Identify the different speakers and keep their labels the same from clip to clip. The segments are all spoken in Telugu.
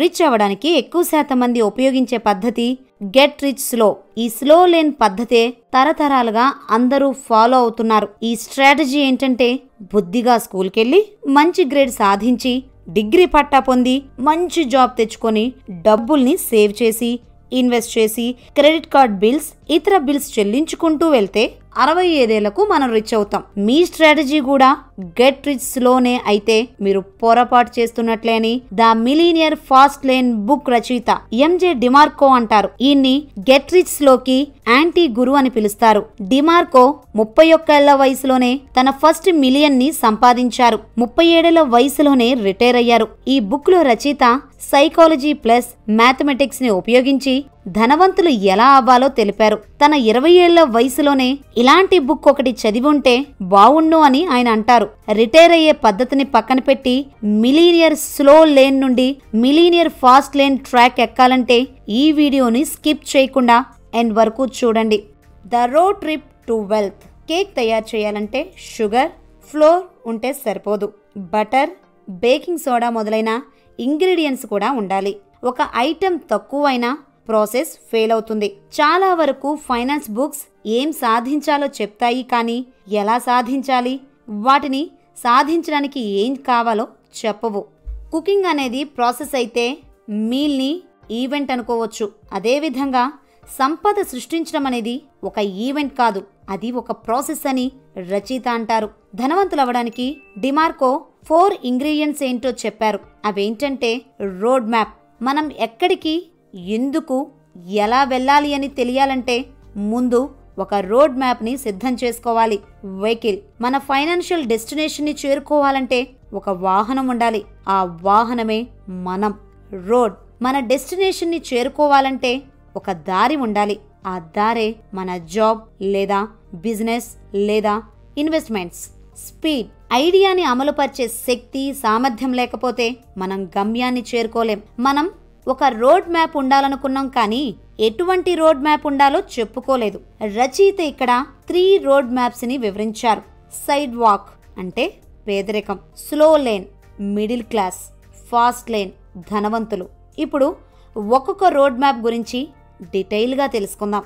Speaker 1: రిచ్ అవ్వడానికి ఎక్కువ శాతం మంది ఉపయోగించే పద్ధతి గెట్ రిచ్ స్లో. ఈ స్లో లేన్ పద్ధతే తరతరాలుగా అందరూ ఫాలో అవుతున్నారు. ఈ స్ట్రాటజీ ఏంటంటే బుద్ధిగా స్కూల్కెళ్ళి మంచి గ్రేడ్ సాధించి డిగ్రీ పట్టా పొంది మంచి జాబ్ తెచ్చుకొని డబ్బుల్ని సేవ్ చేసి ఇన్వెస్ట్ చేసి క్రెడిట్ కార్డ్ బిల్స్ ఇతర బిల్స్ చెల్లించుకుంటూ వెళ్తే అరవై ఐదేళ్ళకు మనం రిచ్ అవుతాం. మీ స్ట్రాటజీ కూడా గెట్ రిచ్ స్లోనే అయితే మీరు పొరపాటు చేస్తున్నట్లే అని the millionaire fast lane book రచయిత ఎంజే డిమార్కో అంటారు. ఈయన్ని గెట్ రిచ్ స్లోకి యాంటీ గురు అని పిలుస్తారు. డిమార్కో ముప్పై ఒక్కేళ్ళ వయసులోనే తన ఫస్ట్ మిలియన్ని సంపాదించారు. ముప్పై ఏడేళ్ళ వయసులోనే రిటైర్ అయ్యారు. ఈ బుక్లో రచయిత సైకాలజీ ప్లస్ మ్యాథమెటిక్స్ని ఉపయోగించి ధనవంతులు ఎలా అవ్వాలో తెలిపారు. తన ఇరవై ఏళ్ళ వయసులోనే ఇలాంటి బుక్ ఒకటి చదివి ఉంటే బావుండు అని ఆయన అంటారు. రిటైర్ అయ్యే పద్ధతిని పక్కన పెట్టి మిలీనియర్ స్లో లేన్ నుండి మిలీనియర్ ఫాస్ట్ లేన్ ట్రాక్ ఎక్కాలంటే ఈ వీడియోని స్కిప్ చేయకుండా ఎండ్ వరకు చూడండి. The road trip to wealth. Cake తయారు చేయాలంటే షుగర్ ఫ్లోర్ ఉంటే సరిపోదు. బటర్ బేకింగ్ సోడా మొదలైన ఇంగ్రీడియంట్స్ కూడా ఉండాలి. ఒక ఐటెం తక్కువైనా ప్రాసెస్ ఫెయిల్ అవుతుంది. చాలా వరకు ఫైనాన్స్ బుక్స్ ఏం సాధించాలో చెప్తాయి కానీ ఎలా సాధించాలి? వాటిని సాధించడానికి ఏం కావాలో చెప్పవు. కుకింగ్ అనేది ప్రాసెస్ అయితే మీల్ని ఈవెంట్ అనుకోవచ్చు. అదేవిధంగా సంపద సృష్టించడం అనేది ఒక ఈవెంట్ కాదు. అది ఒక ప్రాసెస్ అని రచయిత అంటారు. ధనవంతులవ్వడానికి డిమార్కో ఫోర్ ఇంగ్రీడియంట్స్ ఏంటో చెప్పారు. అవేంటంటే రోడ్ మ్యాప్. మనం ఎక్కడికి ఎందుకు ఎలా వెళ్ళాలి అని తెలియాలంటే ముందు ఒక రోడ్ మ్యాప్ని సిద్ధం చేసుకోవాలి. వెహికల్ మన ఫైనాన్షియల్ డెస్టినేషన్ని చేరుకోవాలంటే ఒక వాహనం ఉండాలి. ఆ వాహనమే మనం. రోడ్ మన డెస్టినేషన్ని చేరుకోవాలంటే ఒక దారి ఉండాలి. ఆ దారే మన జాబ్ లేదా బిజినెస్ లేదా ఇన్వెస్ట్మెంట్స్. స్పీడ్ ఐడియాని అమలుపరిచే శక్తి సామర్థ్యం లేకపోతే మనం గమ్యాన్ని చేరుకోలేం. మనం ఒక రోడ్ మ్యాప్ ఉండాలనుకున్నాం కానీ ఎటువంటి రోడ్ మ్యాప్ ఉండాలో చెప్పుకోలేదు. రచయిత ఇక్కడ త్రీ రోడ్ మ్యాప్స్ని వివరించారు. సైడ్ వాక్ అంటే పేదరికం slow lane middle class fast lane ధనవంతులు. ఇప్పుడు ఒక్కొక్క రోడ్ మ్యాప్ గురించి డీటెయిల్గా తెలుసుకుందాం.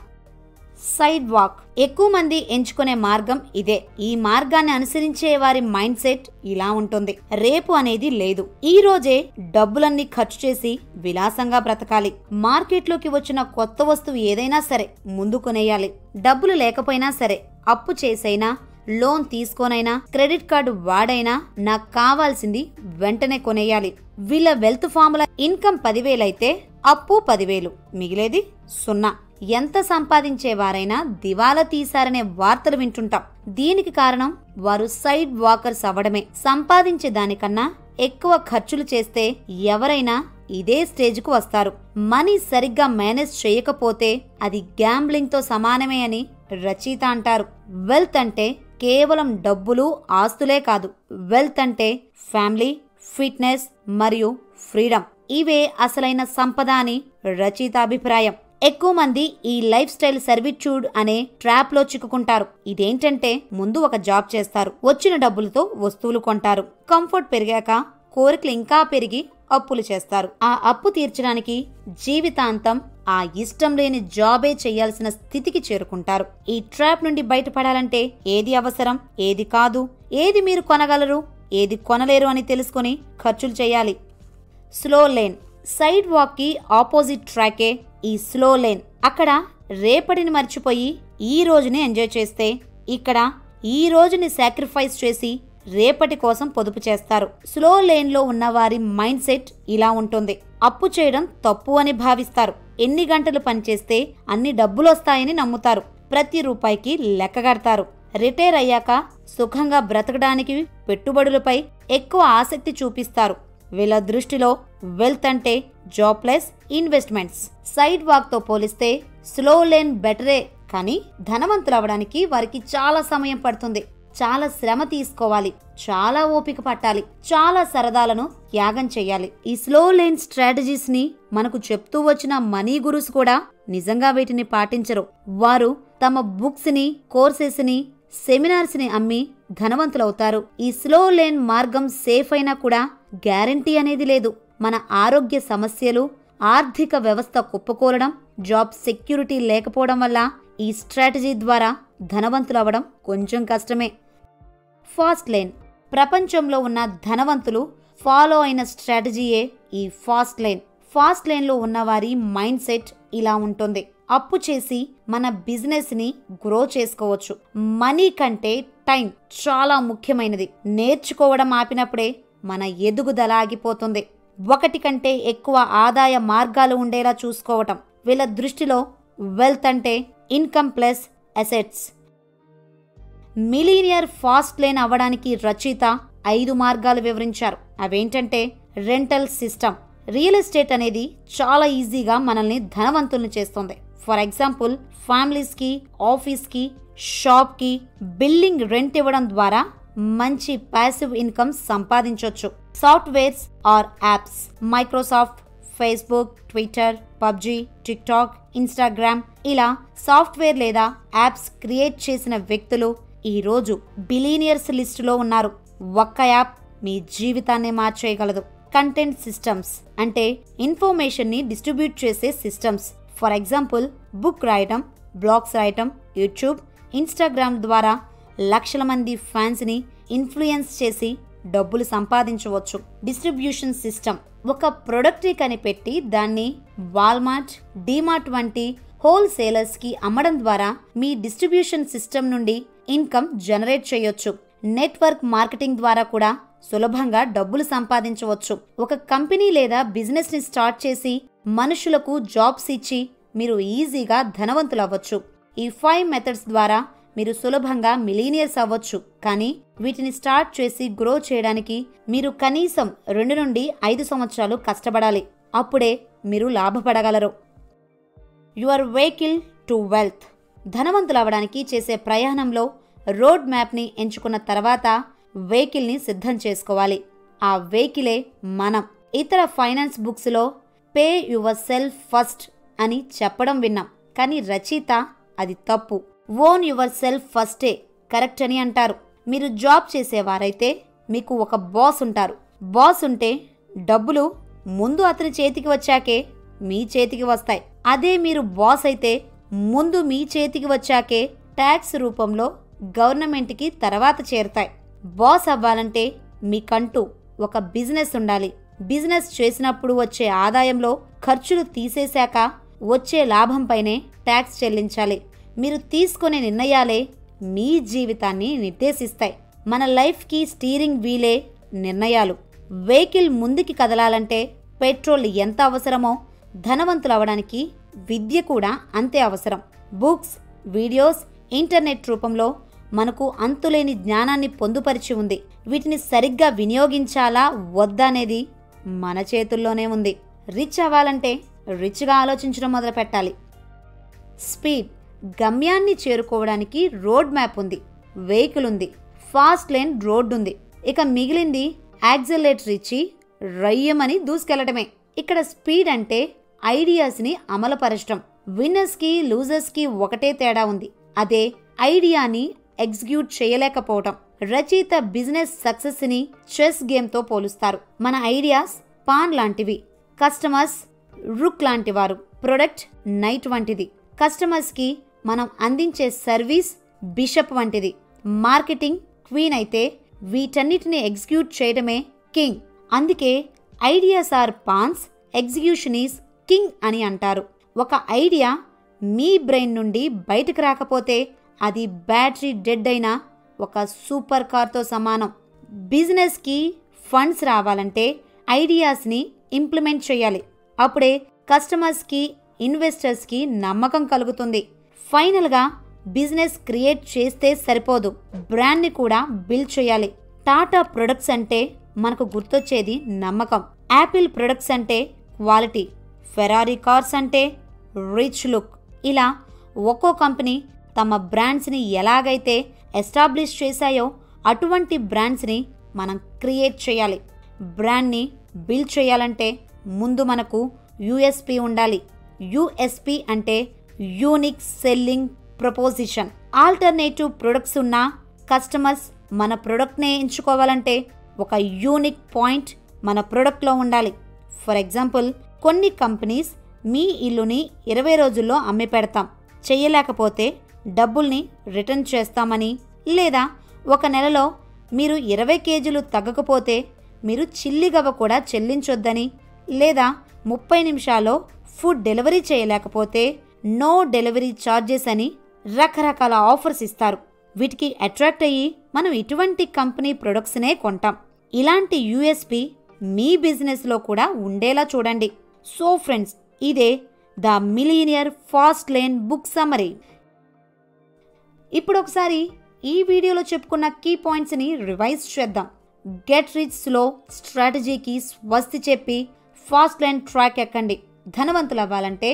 Speaker 1: Side walk. ఎక్కువ మంది ఎంచుకునే మార్గం ఇదే. ఈ మార్గాన్ని అనుసరించే వారి మైండ్ సెట్ ఇలా ఉంటుంది. రేపు అనేది లేదు. ఈ రోజే డబ్బులన్నీ ఖర్చు చేసి విలాసంగా బ్రతకాలి. మార్కెట్లోకి వచ్చిన కొత్త వస్తువు ఏదైనా సరే ముందు కొనేయాలి డబ్బులు లేకపోయినా సరే అప్పు చేసైనా లోన్ తీసుకోనైనా క్రెడిట్ కార్డు వాడైనా నాకు కావాల్సింది వెంటనే కొనేయాలి. వీళ్ళ వెల్త్ ఫార్ములా ఇన్కమ్ పదివేలైతే అప్పు పదివేలు. మిగిలేది సున్నా. ఎంత సంపాదించేవారైనా దివాలా తీశారనే వార్తలు వింటుంటాం. దీనికి కారణం వారు సైడ్ వాకర్స్ అవ్వడమే. సంపాదించే దానికన్నా ఎక్కువ ఖర్చులు చేస్తే ఎవరైనా ఇదే స్టేజ్కు వస్తారు. మనీ సరిగ్గా మేనేజ్ చేయకపోతే అది గ్యాంబ్లింగ్తో సమానమే అని రచయిత అంటారు. వెల్త్ అంటే కేవలం డబ్బులు ఆస్తులే కాదు. వెల్త్ అంటే ఫ్యామిలీ ఫిట్నెస్ మరియు ఫ్రీడమ్. ఇవే అసలైన సంపద అని రచయిత అభిప్రాయం. ఎక్కువ మంది ఈ లైఫ్ స్టైల్ సర్విట్యూడ్ అనే ట్రాప్లో చిక్కుకుంటారు. ఇదేంటంటే ముందు ఒక జాబ్ చేస్తారు. వచ్చిన డబ్బులతో వస్తువులు కొంటారు. కంఫర్ట్ పెరిగాక కోరికలు ఇంకా పెరిగి అప్పులు చేస్తారు. ఆ అప్పు తీర్చడానికి జీవితాంతం ఆ ఇష్టం లేని జాబే చేయాల్సిన స్థితికి చేరుకుంటారు. ఈ ట్రాప్ నుండి బయటపడాలంటే ఏది అవసరం ఏది కాదు ఏది మీరు కొనగలరు ఏది కొనలేరు అని తెలుసుకొని ఖర్చులు చేయాలి. స్లో లేన్ సైడ్ వాక్కి ఆపోజిట్ ట్రాకే ఈ స్లో లేన్. అక్కడ రేపటిని మర్చిపోయి ఈ రోజుని ఎంజాయ్ చేస్తే ఇక్కడ ఈ రోజుని సాక్రిఫైస్ చేసి రేపటి కోసం పొదుపు చేస్తారు. స్లో లేన్లో ఉన్నవారి ఉన్న వారి మైండ్ సెట్ ఇలా ఉంటుంది. అప్పు చేయడం తప్పు అని భావిస్తారు. ఎన్ని గంటలు పనిచేస్తే అన్ని డబ్బులు వస్తాయని నమ్ముతారు. ప్రతి రూపాయికి లెక్కగడతారు రిటైర్ అయ్యాక సుఖంగా బ్రతకడానికి పెట్టుబడులపై ఎక్కువ ఆసక్తి చూపిస్తారు. వీళ్ళ దృష్టిలో వెల్త్ అంటే జాబ్లెస్ ఇన్వెస్ట్మెంట్స్. సైడ్ వాక్తో పోలిస్తే స్లో లేన్ బెటరే కానీ ధనవంతులు అవడానికి వారికి చాలా సమయం పడుతుంది. చాలా శ్రమ తీసుకోవాలి. చాలా ఓపిక పట్టాలి. చాలా సరదాలను త్యాగం చేయాలి. ఈ స్లో లేన్ స్ట్రాటజీస్ని మనకు చెప్తూ వచ్చిన మనీ గురుస్ కూడా నిజంగా వీటిని పాటించరు. వారు తమ బుక్స్ని కోర్సెస్ని సెమినార్స్ని అమ్మి ధనవంతులవుతారు. ఈ స్లో లేన్ మార్గం సేఫ్ అయినా కూడా గ్యారంటీ అనేది లేదు. మన ఆరోగ్య సమస్యలు ఆర్థిక వ్యవస్థ కుప్పకూలడం జాబ్ సెక్యూరిటీ లేకపోవడం వల్ల ఈ స్ట్రాటజీ ద్వారా ధనవంతులవ్వడం కొంచెం కష్టమే. Fast line. ప్రపంచంలో ఉన్న ధనవంతులు ఫాలో అయిన స్ట్రాటజీయే ఈ ఫాస్ట్ లైన్. ఫాస్ట్ లైన్లో ఉన్నవారి మైండ్ సెట్ ఇలా ఉంటుంది. అప్పు చేసి మన బిజినెస్ని గ్రో చేసుకోవచ్చు. మనీ కంటే టైం చాలా ముఖ్యమైనది. నేర్చుకోవడం ఆపినప్పుడే మన ఎదుగుదల ఆగిపోతుంది ఒకటి కంటే ఎక్కువ ఆదాయ మార్గాలు ఉండేలా చూసుకోవటం. వీళ్ళ దృష్టిలో వెల్త్ అంటే income plus assets. Millionaire fast lane అవ్వడానికి రచయిత ఐదు మార్గాలు వివరించారు. అవేంటంటే రెంటల్ సిస్టమ్. రియల్ ఎస్టేట్ అనేది చాలా ఈజీగా మనల్ని ధనవంతుల్ని చేస్తుంది. ఫర్ ఎగ్జాంపుల్ ఫ్యామిలీస్కి ఆఫీస్కి షాప్కి బిల్డింగ్ రెంట్ ఇవ్వడం ద్వారా మంచి ప్యాసివ్ ఇన్కమ్ సంపాదించవచ్చు softwares or apps Microsoft Facebook Twitter PUBG TikTok Instagram ఇలా సాఫ్ట్వేర్ లేదా యాప్స్ క్రియేట్ చేసిన వ్యక్తులు ఈ రోజు బిలీనియర్స్ లిస్టులో ఉన్నారు. ఒక్క యాప్ మీ జీవితాన్ని మార్చేయగలదు. కంటెంట్ సిస్టమ్స్ అంటే ఇన్ఫర్మేషన్ని డిస్ట్రిబ్యూట్ చేసే సిస్టమ్స్ ఫర్ ఎగ్జాంపుల్ బుక్ రాయటం బ్లాగ్స్ రాయటం యూట్యూబ్ ఇన్స్టాగ్రామ్ ద్వారా లక్షల మంది ఫ్యాన్స్ని ఇన్ఫ్లుయెన్స్ చేసి డబ్బులు సంపాదించవచ్చు. డిస్ట్రిబ్యూషన్ సిస్టమ్ ఒక ప్రొడక్ట్ని కనిపెట్టి దాన్ని వాల్మార్ట్ డీమార్ట్ వంటి హోల్సేలర్స్కి అమ్మడం ద్వారా మీ డిస్ట్రిబ్యూషన్ సిస్టమ్ నుండి ఇన్కమ్ జనరేట్ చేయొచ్చు. నెట్వర్క్ మార్కెటింగ్ ద్వారా కూడా సులభంగా డబ్బులు సంపాదించవచ్చు. ఒక కంపెనీ లేదా బిజినెస్ని స్టార్ట్ చేసి మనుషులకు జాబ్స్ ఇచ్చి మీరు ఈజీగా ధనవంతులు అవ్వచ్చు ఈ ఫైవ్ మెథడ్స్ ద్వారా మీరు సులభంగా మిలీనియర్స్ అవ్వచ్చు కానీ వీటిని స్టార్ట్ చేసి గ్రో చేయడానికి మీరు కనీసం రెండు నుండి ఐదు సంవత్సరాలు కష్టపడాలి. అప్పుడే మీరు లాభపడగలరు. Your vehicle to wealth. ధనవంతులు అవడానికి చేసే ప్రయాణంలో రోడ్ మ్యాప్ని ఎంచుకున్న తర్వాత వెహికల్ని సిద్ధం చేసుకోవాలి. ఆ వెహికలే మనం. ఇతర ఫైనాన్స్ బుక్స్లో పే యువర్ సెల్ఫ్ ఫస్ట్ అని చెప్పడం విన్నాం కానీ రచయిత అది తప్పు. ఓన్ యువర్ సెల్ఫ్ ఫస్టే కరెక్ట్ అని అంటారు. మీరు జాబ్ చేసేవారైతే మీకు ఒక బాస్ ఉంటారు. బాస్ ఉంటే డబ్బులు ముందు అతని చేతికి వచ్చాకే మీ చేతికి వస్తాయి. అదే మీరు బాస్ అయితే ముందు మీ చేతికి వచ్చాకే ట్యాక్స్ రూపంలో గవర్నమెంట్కి తర్వాత చేరుతాయి. బాస్ అవ్వాలంటే మీకంటూ ఒక బిజినెస్ ఉండాలి. బిజినెస్ చేసినప్పుడు వచ్చే ఆదాయంలో ఖర్చులు తీసేశాక వచ్చే లాభంపైనే ట్యాక్స్ చెల్లించాలి. మీరు తీసుకునే నిర్ణయాలే మీ జీవితాన్ని నిర్దేశిస్తాయి. మన లైఫ్కి స్టీరింగ్ వీలే నిర్ణయాలు. వెహికల్ ముందుకి కదలాలంటే పెట్రోల్ ఎంత అవసరమో ధనవంతులు అవడానికి విద్య కూడా అంతే అవసరం. బుక్స్ వీడియోస్ ఇంటర్నెట్ రూపంలో మనకు అంతులేని జ్ఞానాన్ని పొందుపరిచి ఉంది. వీటిని సరిగ్గా వినియోగించాలా వద్దా అనేది మన చేతుల్లోనే ఉంది. రిచ్ అవ్వాలంటే రిచ్గా ఆలోచించడం మొదలు పెట్టాలి స్పీడ్. గమ్యాన్ని చేరుకోవడానికి రోడ్ మ్యాప్ ఉంది వెహికల్ ఉంది ఫాస్ట్ లేన్ రోడ్ ఉంది. ఇక మిగిలింది యాక్సిలేటర్ ఇచ్చి రయ్యమని దూసుకెళ్ళటమే. ఇక్కడ స్పీడ్ అంటే ఐడియాస్ని అమలుపరచడం విన్నర్స్కి లూజర్స్కి ఒకటే తేడా ఉంది. అదే ఐడియాని ఎగ్జిక్యూట్ చేయలేకపోవటం. రచయిత బిజినెస్ సక్సెస్ని చెస్ గేమ్తో పోలుస్తారు. మన ఐడియాస్ పాన్ లాంటివి కస్టమర్స్ రుక్ లాంటి వారు ప్రొడక్ట్ నైట్ వంటిది. కస్టమర్స్కి మనం అందించే సర్వీస్ బిషప్ వంటిది. మార్కెటింగ్ క్వీన్ అయితే వీటన్నిటిని ఎగ్జిక్యూట్ చేయడమే కింగ్. అందుకే ideas are pawns execution is king అని అంటారు. ఒక ఐడియా మీ బ్రెయిన్ నుండి బయటకు రాకపోతే అది బ్యాటరీ డెడ్ అయిన ఒక సూపర్ కార్తో సమానం. బిజినెస్కి ఫండ్స్ రావాలంటే ఐడియాస్ని ఇంప్లిమెంట్ చేయాలి. అప్పుడే కస్టమర్స్కి ఇన్వెస్టర్స్కి నమ్మకం కలుగుతుంది. ఫైనల్గా బిజినెస్ క్రియేట్ చేస్తే సరిపోదు. బ్రాండ్ని కూడా బిల్డ్ చేయాలి. టాటా ప్రొడక్ట్స్ అంటే మనకు గుర్తొచ్చేది నమ్మకం. యాపిల్ ప్రొడక్ట్స్ అంటే క్వాలిటీ. ఫెరారీ కార్స్ అంటే రిచ్ లుక్. ఇలా ఒక్కో కంపెనీ తమ బ్రాండ్స్ని ఎలాగైతే ఎస్టాబ్లిష్ చేశాయో అటువంటి బ్రాండ్స్ని మనం క్రియేట్ చేయాలి. బ్రాండ్ని బిల్డ్ చేయాలంటే ముందు మనకు యుఎస్పి ఉండాలి. యుఎస్పి అంటే unique selling proposition. Alternative products ఉన్న కస్టమర్స్ మన ప్రొడక్ట్నే ఎంచుకోవాలంటే ఒక యూనిక్ పాయింట్ మన ప్రొడక్ట్లో ఉండాలి. ఫర్ ఎగ్జాంపుల్ కొన్ని కంపెనీస్ మీ ఇల్లుని ఇరవై రోజుల్లో అమ్మి పెడతాం. చెయ్యలేకపోతే డబ్బుల్ని రిటర్న్ చేస్తామని లేదా ఒక నెలలో మీరు ఇరవై కేజీలు తగ్గకపోతే మీరు చిల్లిగవ కూడా చెల్లించొద్దని లేదా ముప్పై నిమిషాల్లో ఫుడ్ డెలివరీ చేయలేకపోతే నో డెలివరీ ఛార్జెస్ అని రకరకాల ఆఫర్స్ ఇస్తారు. వీటికి అట్రాక్ట్ అయ్యి మనం ఇటువంటి కంపెనీ ప్రొడక్ట్స్నే కొంటాం. ఇలాంటి యూఎస్పి మీ బిజినెస్లో కూడా ఉండేలా చూడండి. సో ఫ్రెండ్స్ ఇదే the millionaire fast lane book summary ఇప్పుడు ఒకసారి ఈ వీడియోలో చెప్పుకున్న కీ పాయింట్స్ని రివైజ్ చేద్దాం. గెట్ రిచ్ స్లో స్ట్రాటజీకి స్వస్తి చెప్పి ఫాస్ట్ లైన్ ట్రాక్ ఎక్కండి. ధనవంతులు అవ్వాలంటే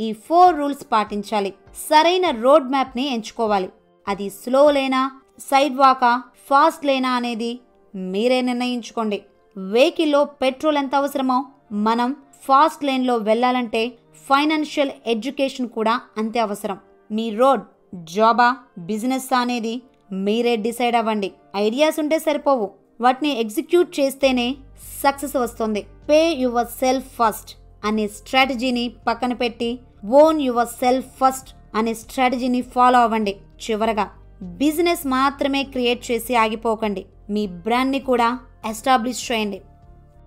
Speaker 1: ఈ ఫోర్ రూల్స్ పాటించాలి. సరైన రోడ్ మ్యాప్ని ఎంచుకోవాలి. అది స్లో లేనా సైడ్ వాకా ఫాస్ట్ లేనా అనేది మీరే నిర్ణయించుకోండి. వెహికల్లో పెట్రోల్ ఎంత అవసరమో మనం ఫాస్ట్ లేన్లో వెళ్ళాలంటే ఫైనాన్షియల్ ఎడ్యుకేషన్ కూడా అంతే అవసరం. మీ రోడ్ జాబా బిజినెస్ అనేది మీరే డిసైడ్ అవ్వండి. ఐడియాస్ ఉంటే సరిపోవు. వాటిని ఎగ్జిక్యూట్ చేస్తేనే సక్సెస్ వస్తుంది. పే యువర్ సెల్ఫ్ ఫస్ట్ అనే స్ట్రాటజీని పక్కన పెట్టి ఓన్ యువర్ సెల్ఫ్ ఫస్ట్ అనే స్ట్రాటజీని ఫాలో అవ్వండి. చివరగా బిజినెస్ మాత్రమే క్రియేట్ చేసి ఆగిపోకండి. మీ బ్రాండ్ని కూడా ఎస్టాబ్లిష్ చేయండి.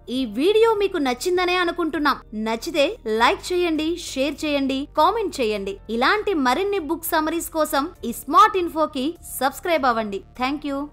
Speaker 1: ఈ వీడియో మీకు నచ్చిందనే అనుకుంటున్నాం. నచ్చితే లైక్ చేయండి షేర్ చేయండి కామెంట్ చేయండి. ఇలాంటి మరిన్ని బుక్ సమరీస్ కోసం ఈ స్మార్ట్ ఇన్ఫోకి సబ్స్క్రైబ్ అవ్వండి. Thank you